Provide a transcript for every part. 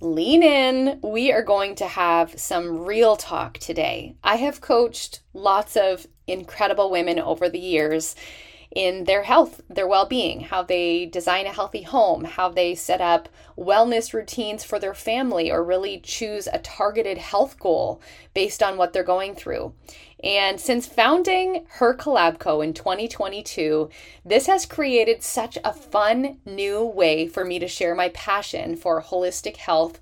lean in. We are going to have some real talk today. I have coached lots of incredible women over the years in their health, their well being, how they design a healthy home, how they set up wellness routines for their family, or really choose a targeted health goal based on what they're going through. And since founding Her Collab Co in 2022, this has created such a fun new way for me to share my passion for holistic health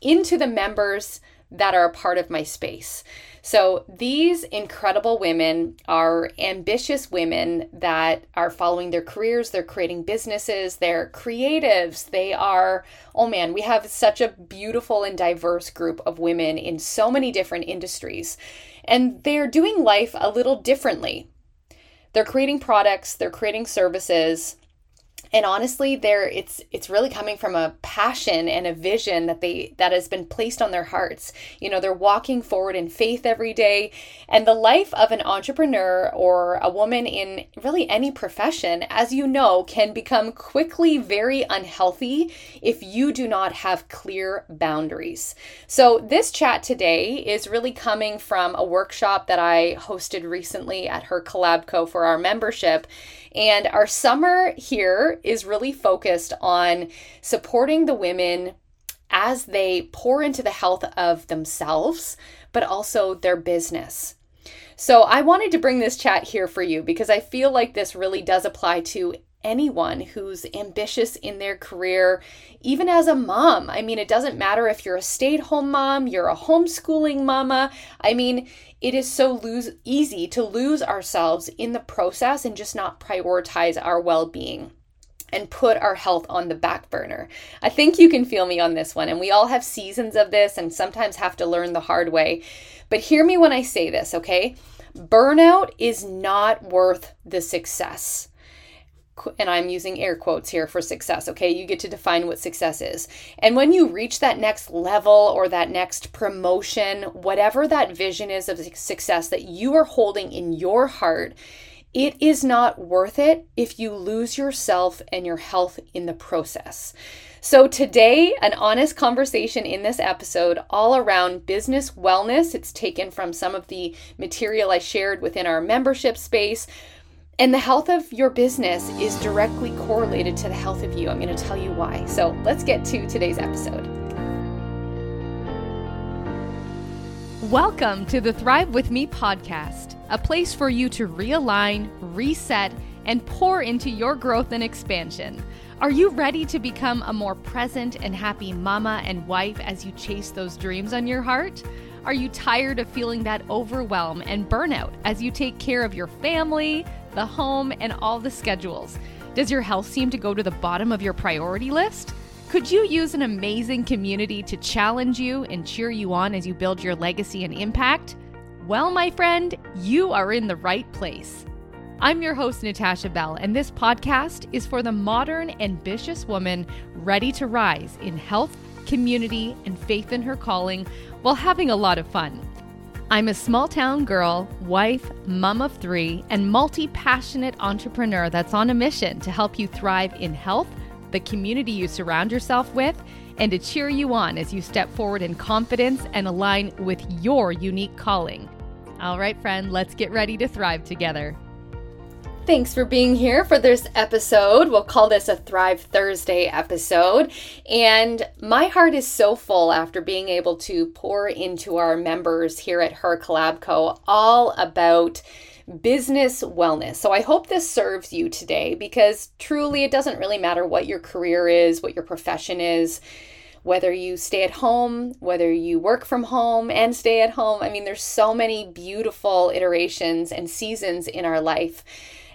into the members that are a part of my space. So, these incredible women are ambitious women that are following their careers, they're creating businesses, they're creatives, they are, oh man, we have such a beautiful and diverse group of women in so many different industries. And they're doing life a little differently. They're creating products, they're creating services, and honestly there it's it's really coming from a passion and a vision that they that has been placed on their hearts. You know they're walking forward in faith every day. And the life of an entrepreneur or a woman in really any profession as you know can become quickly very unhealthy if you do not have clear boundaries. So this chat today is really coming from a workshop that i hosted recently at her collab co for our membership and our summer here is really focused on supporting the women as they pour into the health of themselves, but also their business. So, I wanted to bring this chat here for you because I feel like this really does apply to anyone who's ambitious in their career, even as a mom. I mean, it doesn't matter if you're a stay at home mom, you're a homeschooling mama. I mean, it is so lose, easy to lose ourselves in the process and just not prioritize our well being and put our health on the back burner. I think you can feel me on this one, and we all have seasons of this and sometimes have to learn the hard way. But hear me when I say this, okay? Burnout is not worth the success and I'm using air quotes here for success, okay? You get to define what success is. And when you reach that next level or that next promotion, whatever that vision is of success that you are holding in your heart, it is not worth it if you lose yourself and your health in the process. So, today, an honest conversation in this episode all around business wellness. It's taken from some of the material I shared within our membership space and the health of your business is directly correlated to the health of you. I'm going to tell you why. So let's get to today's episode. Welcome to the Thrive With Me podcast, a place for you to realign, reset, and pour into your growth and expansion. Are you ready to become a more present and happy mama and wife as you chase those dreams on your heart? Are you tired of feeling that overwhelm and burnout as you take care of your family, the home, and all the schedules? Does your health seem to go to the bottom of your priority list? Could you use an amazing community to challenge you and cheer you on as you build your legacy and impact? Well, my friend, you are in the right place. I'm your host, Natasha Bell, and this podcast is for the modern, ambitious woman ready to rise in health, community, and faith in her calling while having a lot of fun. I'm a small town girl, wife, mom of three, and multi passionate entrepreneur that's on a mission to help you thrive in health, the community you surround yourself with, and to cheer you on as you step forward in confidence and align with your unique calling. All right, friend, let's get ready to thrive together. Thanks for being here for this episode. We'll call this a Thrive Thursday episode. And my heart is so full after being able to pour into our members here at Her Collab Co. all about business wellness. So I hope this serves you today because truly it doesn't really matter what your career is, what your profession is whether you stay at home, whether you work from home and stay at home. I mean, there's so many beautiful iterations and seasons in our life.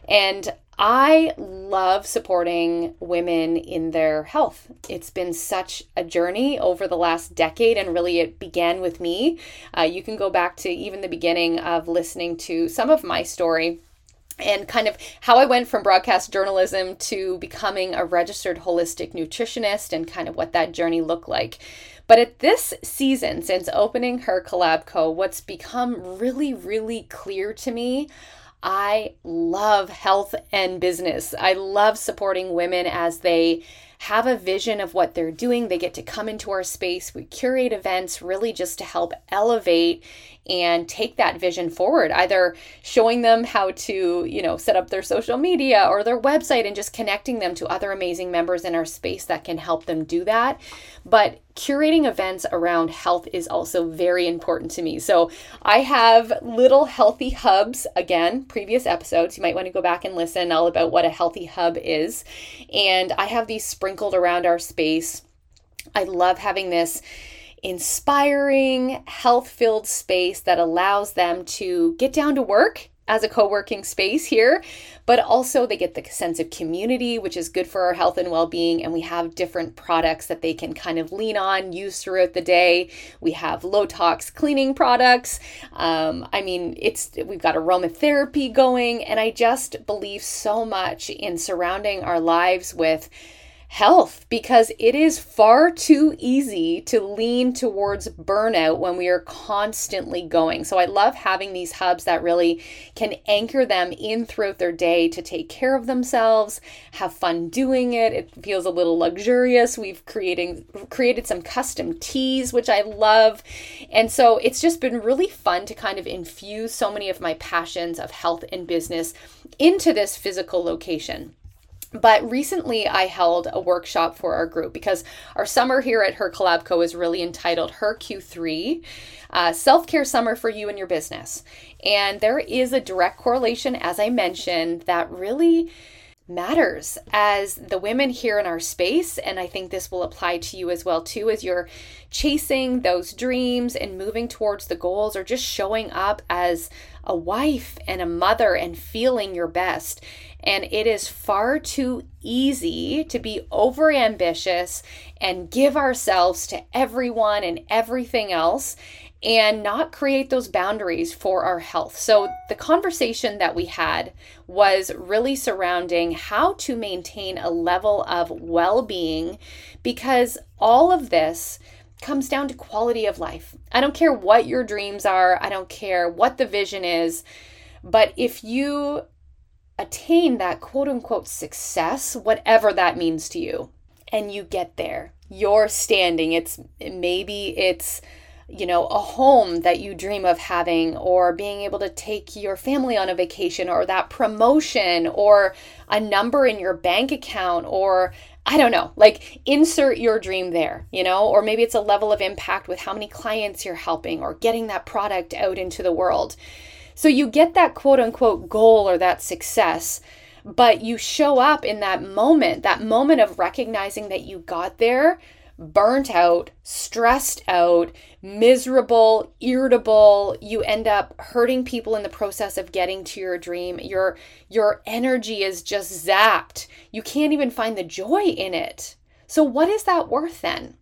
And I love supporting women in their health. It's been such a journey over the last decade, and really it began with me. Uh, you can go back to even the beginning of listening to some of my story and kind of how I went from broadcast journalism to becoming a registered holistic nutritionist and kind of what that journey looked like. But at this season, since opening her collab co, what's become really, really clear to me I love health and business. I love supporting women as they have a vision of what they're doing. They get to come into our space. We curate events really just to help elevate and take that vision forward, either showing them how to, you know, set up their social media or their website and just connecting them to other amazing members in our space that can help them do that. But curating events around health is also very important to me. So I have little healthy hubs. Again, previous episodes, you might want to go back and listen all about what a healthy hub is. And I have these sprinkled around our space. I love having this inspiring, health filled space that allows them to get down to work as a co working space here, but also they get the sense of community, which is good for our health and well being. And we have different products that they can kind of lean on, use throughout the day. We have low tox cleaning products. Um, I mean, it's we've got aromatherapy going, and I just believe so much in surrounding our lives with health because it is far too easy to lean towards burnout when we are constantly going. So I love having these hubs that really can anchor them in throughout their day to take care of themselves, have fun doing it. It feels a little luxurious. We've creating created some custom teas which I love. And so it's just been really fun to kind of infuse so many of my passions of health and business into this physical location. But recently, I held a workshop for our group because our summer here at Her Collab Co is really entitled Her Q3 uh, Self Care Summer for You and Your Business. And there is a direct correlation, as I mentioned, that really matters as the women here in our space and i think this will apply to you as well too as you're chasing those dreams and moving towards the goals or just showing up as a wife and a mother and feeling your best and it is far too easy to be overambitious and give ourselves to everyone and everything else and not create those boundaries for our health. So, the conversation that we had was really surrounding how to maintain a level of well being because all of this comes down to quality of life. I don't care what your dreams are, I don't care what the vision is, but if you attain that quote unquote success, whatever that means to you, and you get there, you're standing, it's maybe it's you know, a home that you dream of having, or being able to take your family on a vacation, or that promotion, or a number in your bank account, or I don't know, like insert your dream there, you know, or maybe it's a level of impact with how many clients you're helping, or getting that product out into the world. So you get that quote unquote goal or that success but you show up in that moment, that moment of recognizing that you got there burnt out, stressed out, miserable, irritable. You end up hurting people in the process of getting to your dream. Your your energy is just zapped. You can't even find the joy in it. So what is that worth then?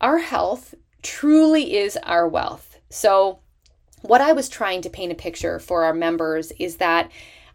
Our health truly is our wealth. So what I was trying to paint a picture for our members is that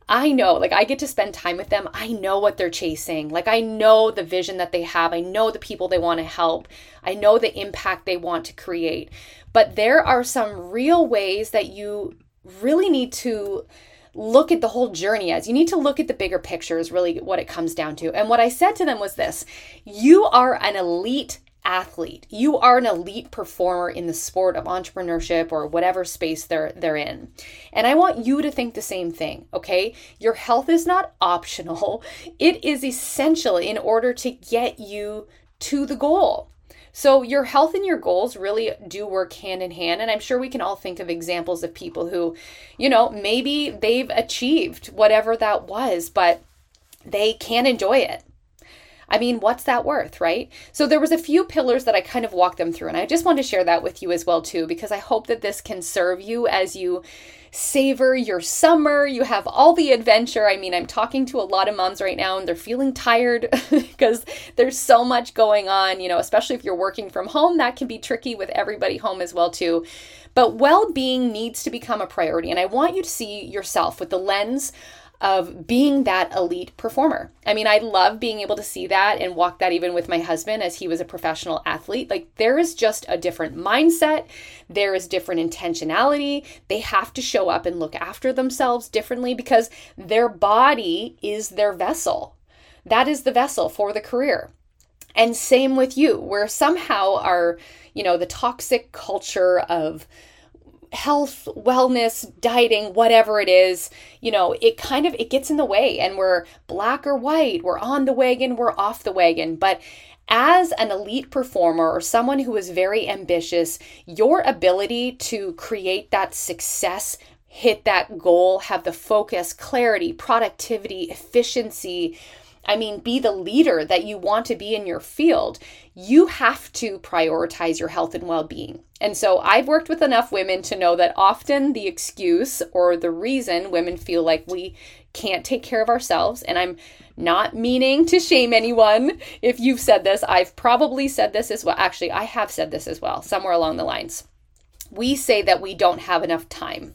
I know, like, I get to spend time with them. I know what they're chasing. Like, I know the vision that they have. I know the people they want to help. I know the impact they want to create. But there are some real ways that you really need to look at the whole journey as you need to look at the bigger picture, is really what it comes down to. And what I said to them was this you are an elite athlete. You are an elite performer in the sport of entrepreneurship or whatever space they're they're in. And I want you to think the same thing, okay? Your health is not optional. It is essential in order to get you to the goal. So, your health and your goals really do work hand in hand. And I'm sure we can all think of examples of people who, you know, maybe they've achieved whatever that was, but they can't enjoy it. I mean, what's that worth, right? So there was a few pillars that I kind of walked them through and I just want to share that with you as well too because I hope that this can serve you as you savor your summer, you have all the adventure. I mean, I'm talking to a lot of moms right now and they're feeling tired because there's so much going on, you know, especially if you're working from home, that can be tricky with everybody home as well too. But well-being needs to become a priority and I want you to see yourself with the lens of being that elite performer. I mean, I love being able to see that and walk that even with my husband as he was a professional athlete. Like, there is just a different mindset, there is different intentionality. They have to show up and look after themselves differently because their body is their vessel. That is the vessel for the career. And same with you, where somehow our, you know, the toxic culture of health, wellness, dieting, whatever it is, you know, it kind of it gets in the way and we're black or white, we're on the wagon, we're off the wagon. But as an elite performer or someone who is very ambitious, your ability to create that success, hit that goal, have the focus, clarity, productivity, efficiency, I mean, be the leader that you want to be in your field, you have to prioritize your health and well being. And so I've worked with enough women to know that often the excuse or the reason women feel like we can't take care of ourselves, and I'm not meaning to shame anyone if you've said this, I've probably said this as well. Actually, I have said this as well, somewhere along the lines. We say that we don't have enough time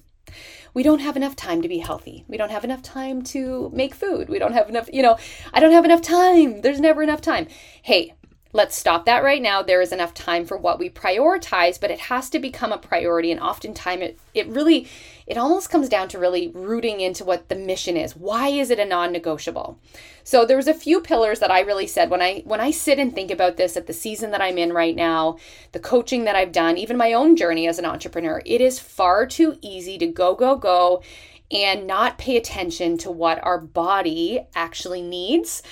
we don't have enough time to be healthy. We don't have enough time to make food. We don't have enough, you know, I don't have enough time. There's never enough time. Hey, let's stop that right now. There is enough time for what we prioritize, but it has to become a priority. And oftentimes it, it really, it almost comes down to really rooting into what the mission is. Why is it a non-negotiable? So there was a few pillars that I really said when I when I sit and think about this at the season that I'm in right now, the coaching that I've done, even my own journey as an entrepreneur, it is far too easy to go go go and not pay attention to what our body actually needs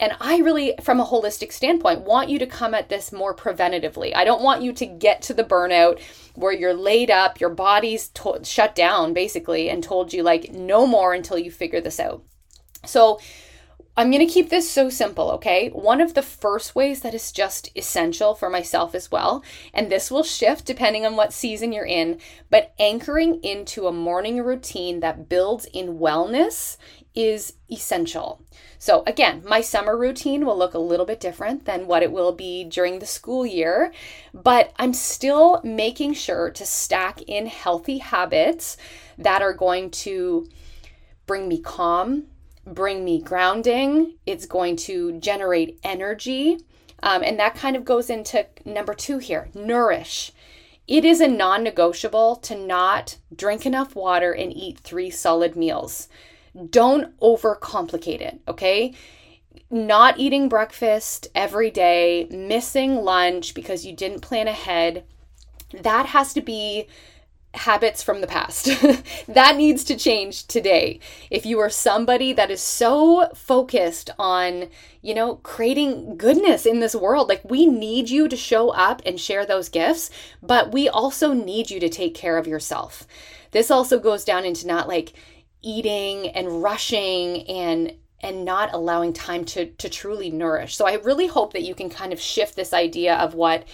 and I really, from a holistic standpoint, want you to come at this more preventatively. I don't want you to get to the burnout where you're laid up, your body's to- shut down basically, and told you, like, no more until you figure this out. So, I'm going to keep this so simple, okay? One of the first ways that is just essential for myself as well, and this will shift depending on what season you're in, but anchoring into a morning routine that builds in wellness is essential. So, again, my summer routine will look a little bit different than what it will be during the school year, but I'm still making sure to stack in healthy habits that are going to bring me calm, bring me grounding, it's going to generate energy. Um, and that kind of goes into number two here nourish. It is a non negotiable to not drink enough water and eat three solid meals. Don't overcomplicate it, okay? Not eating breakfast every day, missing lunch because you didn't plan ahead, that has to be habits from the past. that needs to change today. If you are somebody that is so focused on, you know, creating goodness in this world, like we need you to show up and share those gifts, but we also need you to take care of yourself. This also goes down into not like eating and rushing and and not allowing time to to truly nourish. So I really hope that you can kind of shift this idea of what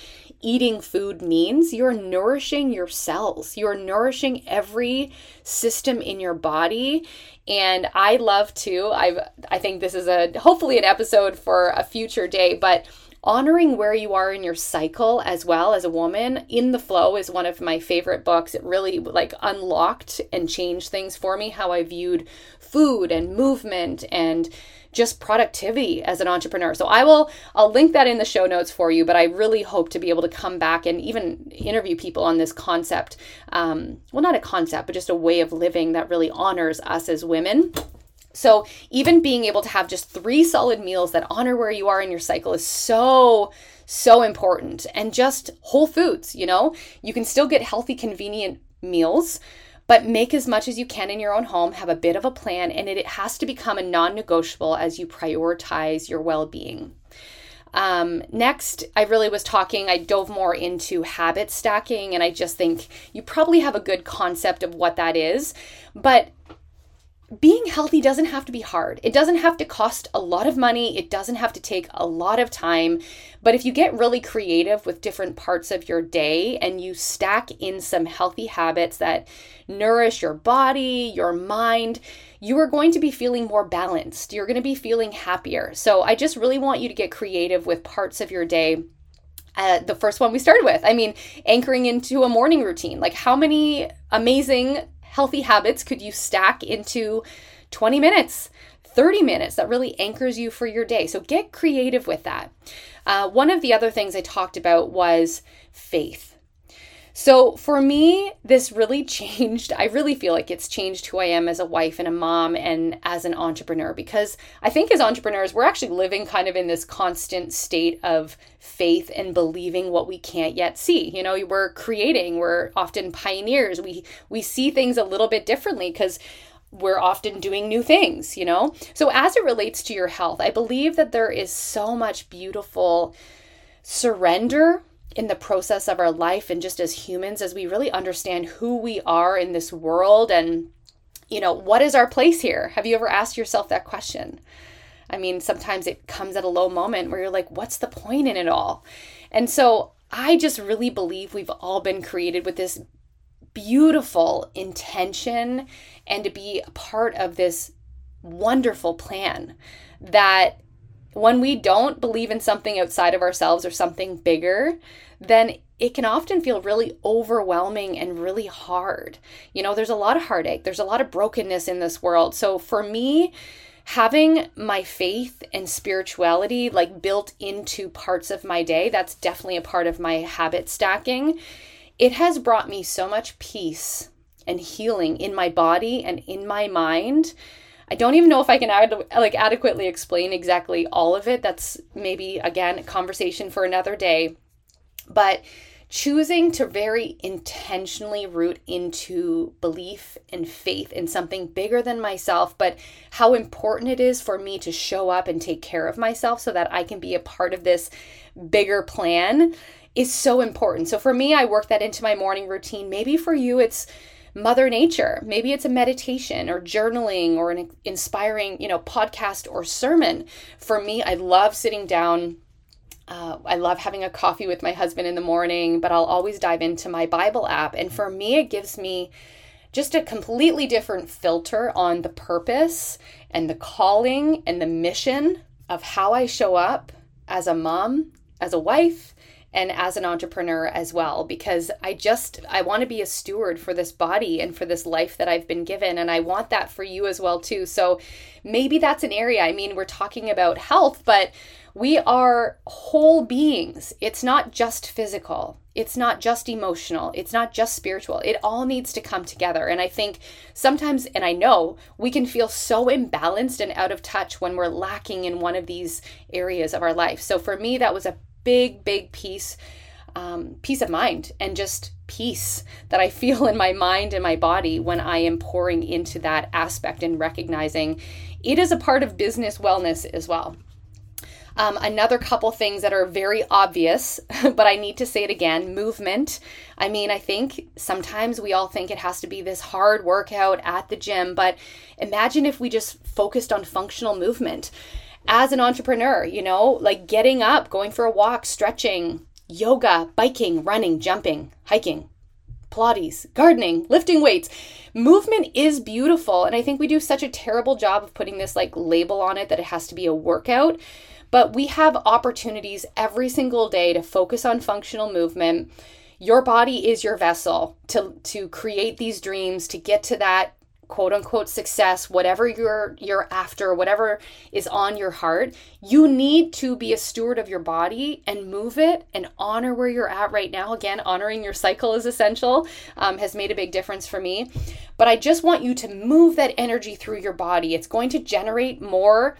eating food means. You're nourishing your cells. You're nourishing every system in your body. And I love to I I think this is a hopefully an episode for a future day, but honoring where you are in your cycle as well as a woman in the flow is one of my favorite books it really like unlocked and changed things for me how i viewed food and movement and just productivity as an entrepreneur. So I will I'll link that in the show notes for you, but I really hope to be able to come back and even interview people on this concept. Um, well, not a concept, but just a way of living that really honors us as women. So, even being able to have just three solid meals that honor where you are in your cycle is so, so important. And just whole foods, you know, you can still get healthy, convenient meals, but make as much as you can in your own home, have a bit of a plan, and it, has to become a non negotiable as you prioritize your well being. Um, next, I really was talking, I dove more into habit stacking, and I just think you probably have a good concept of what that is. But being healthy doesn't have to be hard. It doesn't have to cost a lot of money. It doesn't have to take a lot of time. But if you get really creative with different parts of your day and you stack in some healthy habits that nourish your body, your mind, you are going to be feeling more balanced. You're going to be feeling happier. So I just really want you to get creative with parts of your day uh, the first one we started with. I mean, anchoring into a morning routine. Like, how many amazing healthy habits could you stack into 20 minutes? 30 minutes that really anchors you for your day. So get creative with that. Uh, one of the other things I talked about was faith. So for me, this really changed. I really feel like it's changed who I am as a wife and a mom and as an entrepreneur because I think as entrepreneurs, we're actually living kind of in this constant state of faith and believing what we can't yet see. You know, we're creating, we're often pioneers. We we see things a little bit differently because we're often doing new things, you know? So, as it relates to your health, I believe that there is so much beautiful surrender in the process of our life and just as humans as we really understand who we are in this world and you know what is our place here? Have you ever asked yourself that question? I mean sometimes it comes at a low moment where you're like what's the point in it all? And so i just really believe we've all been created with this beautiful intention and to be a part of this wonderful plan that when we don't believe in something outside of ourselves or something bigger, then it can often feel really overwhelming and really hard. You know, there's a lot of heartache, there's a lot of brokenness in this world. So for me, having my faith and spirituality like built into parts of my day, that's definitely a part of my habit stacking. It has brought me so much peace and healing in my body and in my mind I don't even know if I can ad- like adequately explain exactly all of it. That's maybe again a conversation for another day. But choosing to very intentionally root into belief and faith in something bigger than myself, but how important it is for me to show up and take care of myself so that I can be a part of this bigger plan is so important. So for me, I work that into my morning routine. Maybe for you, it's mother nature maybe it's a meditation or journaling or an inspiring you know podcast or sermon for me i love sitting down uh, I love having a coffee with my husband in the morning, but I'll always dive into my Bible app. And for me, it gives me just a completely different filter on the purpose and the calling and the mission of how I show up as a mom, as a wife, and as an entrepreneur as well because I just I want to be a steward for this body and for this life that I've been given and I want that for you as well too. So maybe that's an area. I mean, we're talking about health, but we are whole beings. It's not just physical. It's not just emotional. It's not just spiritual. It all needs to come together. And I think sometimes, and I know, we can feel so imbalanced and out of touch when we're lacking in one of these areas of our life. So for me, that was a big, big piece. um, peace of mind and just peace that I feel in my mind and my body when I am pouring into that aspect and recognizing it is a part of business wellness as well. Um, another couple things that are very obvious, but I need to say it again movement. I mean, I think sometimes we all think it has to be this hard workout at the gym, but imagine if we just focused on functional movement as an entrepreneur, you know, like getting up, going for a walk, stretching, yoga, biking, running, jumping, hiking, Pilates, gardening, lifting weights. Movement is beautiful. And I think we do such a terrible job of putting this like label on it that it has to be a workout. But we have opportunities every single day to focus on functional movement. Your body is your vessel to, to create these dreams, to get to that quote unquote success whatever you're you're after whatever is on your heart. You need to be a steward of your body and move it and honor where you're at right now. Again honoring your cycle is essential um, has made a big difference for me. But i just want you to move that energy through your body. It's going to generate more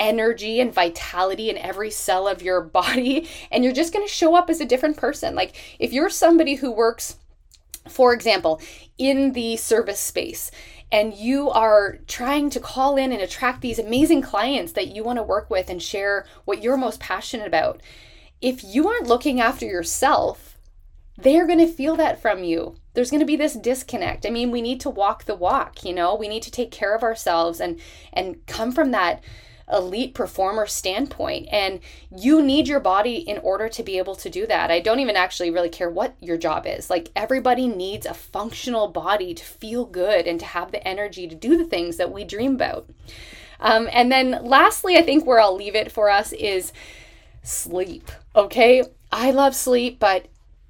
energy and vitality in every cell of your body and you're just going to show up as a different person like if you're somebody who works for example, in the service space and you are trying to call in and attract these amazing clients that you want to work with and share what you're most passionate about, if you aren't looking after yourself, they're going to feel that from you. There's going to be this disconnect. I mean, we need to walk the walk, you know? We need to take care of ourselves and and come from that elite performer standpoint. And you need your body in order to be able to do that. I don't even actually really care what your job is. Like everybody needs a functional body to feel good and to have the energy to do the things that we dream about. Um, and then lastly, I think where I'll leave it for us is sleep. Okay. I love sleep, but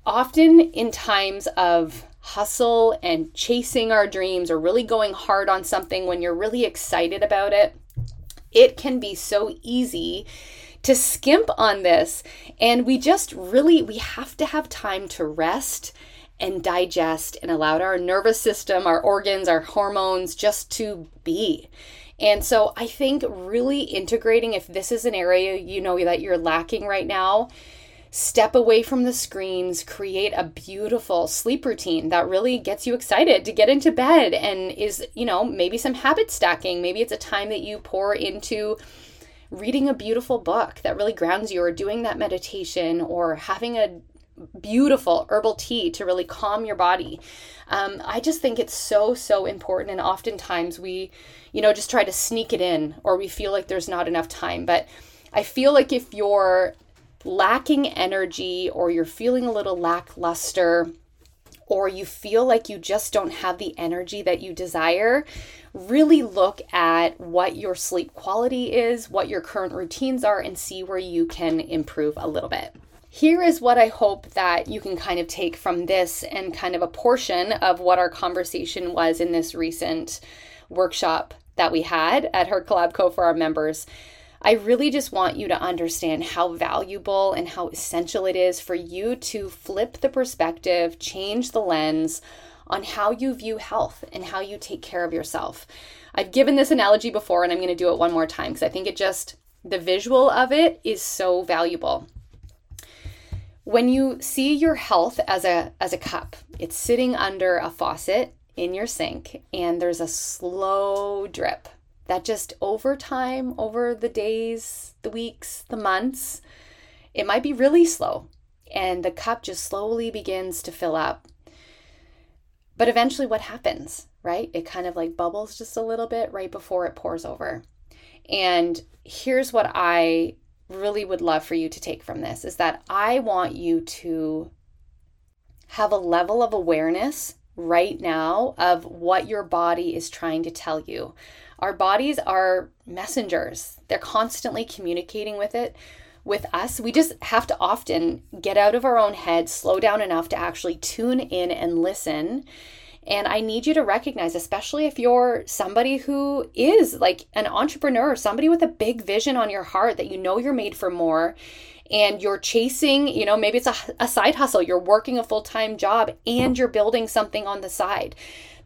often in times of hustle and chasing our dreams or really going hard on something when you're really excited about it, it can be so easy to skimp on this and we just really we have to have time to rest and digest and allow our nervous system, our organs, our hormones just to be. And so I think really integrating, if this is an area you know that you're lacking right now, step away from the screens, create a beautiful sleep routine that really gets you excited to get into bed and is, you know, maybe some habit stacking. Maybe it's a time that you pour into reading a beautiful book that really grounds you or doing that meditation or having a beautiful herbal tea to really calm your body. Um, I just think it's so, so important. And oftentimes we, you know, just try to sneak it in or we feel like there's not enough time. But I feel like if you're lacking energy or you're feeling a little lackluster or you feel like you just don't have the energy that you desire, really look at what your sleep quality is, what your current routines are, and see where you can improve a little bit. Here is what I hope that you can kind of take from this and kind of a portion of what our conversation was in this recent workshop that we had at Her Collab Co for our members. I really just want you to understand how valuable and how essential it is for you to flip the perspective, change the lens on how you view health and how you take care of yourself. I've given this analogy before and I'm going to do it one more time because I think it just, the visual of it is so valuable. When you see your health as a as a cup, it's sitting under a faucet in your sink and there's a slow drip that just over time, over the days, the weeks, the months, it might be really slow and the cup just slowly begins to fill up. But eventually, what happens, right? It kind of like bubbles just a little bit right before it pours over. And here's what I really would love for you to take from this is that I want you to have a level of awareness right now of what your body is trying to tell you. Our bodies are messengers. They're constantly communicating with it with us. We just have to often get out of our own head, slow down enough to actually tune in and listen. And I need you to recognize, especially if you're somebody who is like an entrepreneur, somebody with a big vision on your heart that you know you're made for more and you're chasing, you know, maybe it's a, a side hustle, you're working a full time job and you're building something on the side.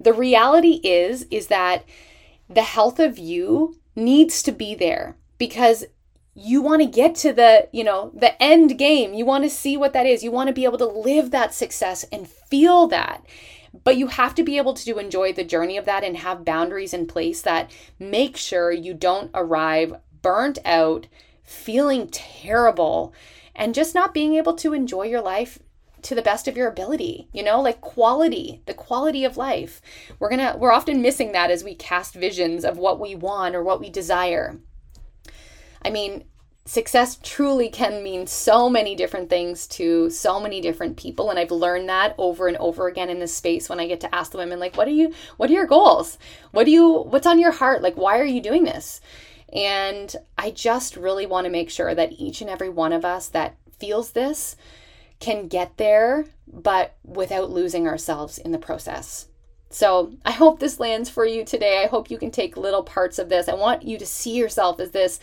The reality is, is that the health of you needs to be there because you want to get to the you know the end game. You want to see what that is. You want to be able to live that success and feel that. But you have to be able to enjoy the journey of that and have boundaries in place that make sure you don't arrive burnt out feeling terrible and just not being able to enjoy your life to the best of your ability you know like quality the quality of life. We're gonna we're often missing that as we cast visions of what we want or what we desire. I mean success truly can mean so many different things to so many different people and i've learned that over and over again in this space when i get to ask the women like what are you what are your goals? What do you what's on your heart? Like why are you doing this? And i just really want to make sure that each and every one of us that feels this can get there, but without losing ourselves in the process. So I hope this lands for you today. I hope you can take little parts of this. I want you to see yourself as this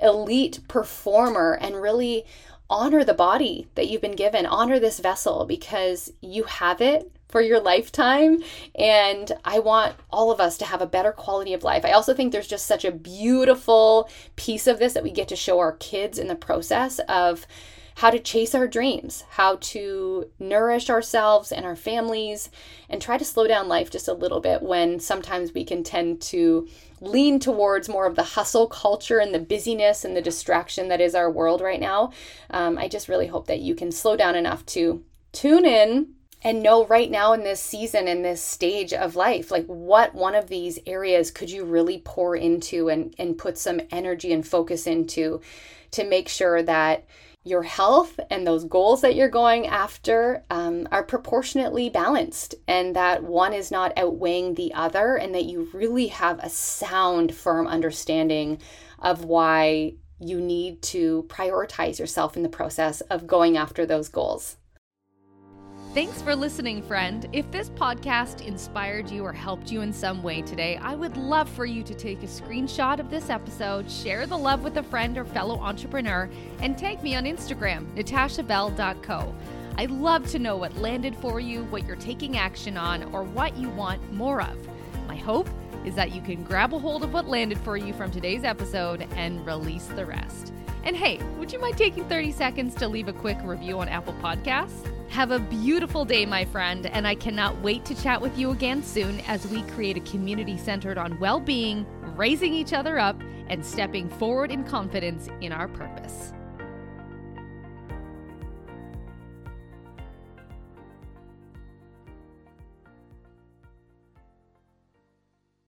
elite performer and really honor the body that you've been given, honor this vessel because you have it for your lifetime. And I want all of us to have a better quality of life. I also think there's just such a beautiful piece of this that we get to show our kids in the process of how to chase our dreams, how to nourish ourselves and our families, and try to slow down life just a little bit when sometimes we can tend to lean towards more of the hustle culture and the busyness and the distraction that is our world right now. Um, I just really hope that you can slow down enough to tune in and know right now in this season in this stage of life like what one of these areas could you really pour into and and put some energy and focus into to make sure that your health and those goals that you're going after um, are proportionately balanced and that one is not outweighing the other and that you really have a sound firm understanding of why you need to prioritize yourself in the process of going after those goals Thanks for listening, friend. If this podcast inspired you or helped you in some way today, I would love for you to take a screenshot of this episode, share the love with a friend or fellow entrepreneur, and tag me on Instagram, natashabell.co. I'd love to know what landed for you, what you're taking action on, or what you want more of. My hope is that you can grab a hold of what landed for you from today's episode and release the rest. And hey, would you mind taking 30 seconds to leave a quick review on Apple Podcasts? Have a beautiful day, my friend, and I cannot wait to chat with you again soon as we create a community centered on well being, raising each other up, and stepping forward in confidence in our purpose.